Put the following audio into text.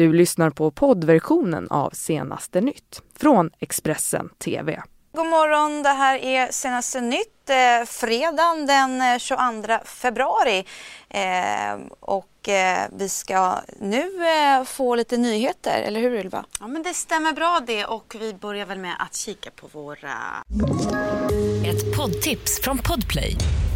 Du lyssnar på poddversionen av Senaste nytt från Expressen TV. God morgon, det här är Senaste nytt, eh, fredagen den 22 eh, februari. Eh, och eh, vi ska nu eh, få lite nyheter, eller hur Ylva? Ja men det stämmer bra det och vi börjar väl med att kika på våra... Ett poddtips från Podplay.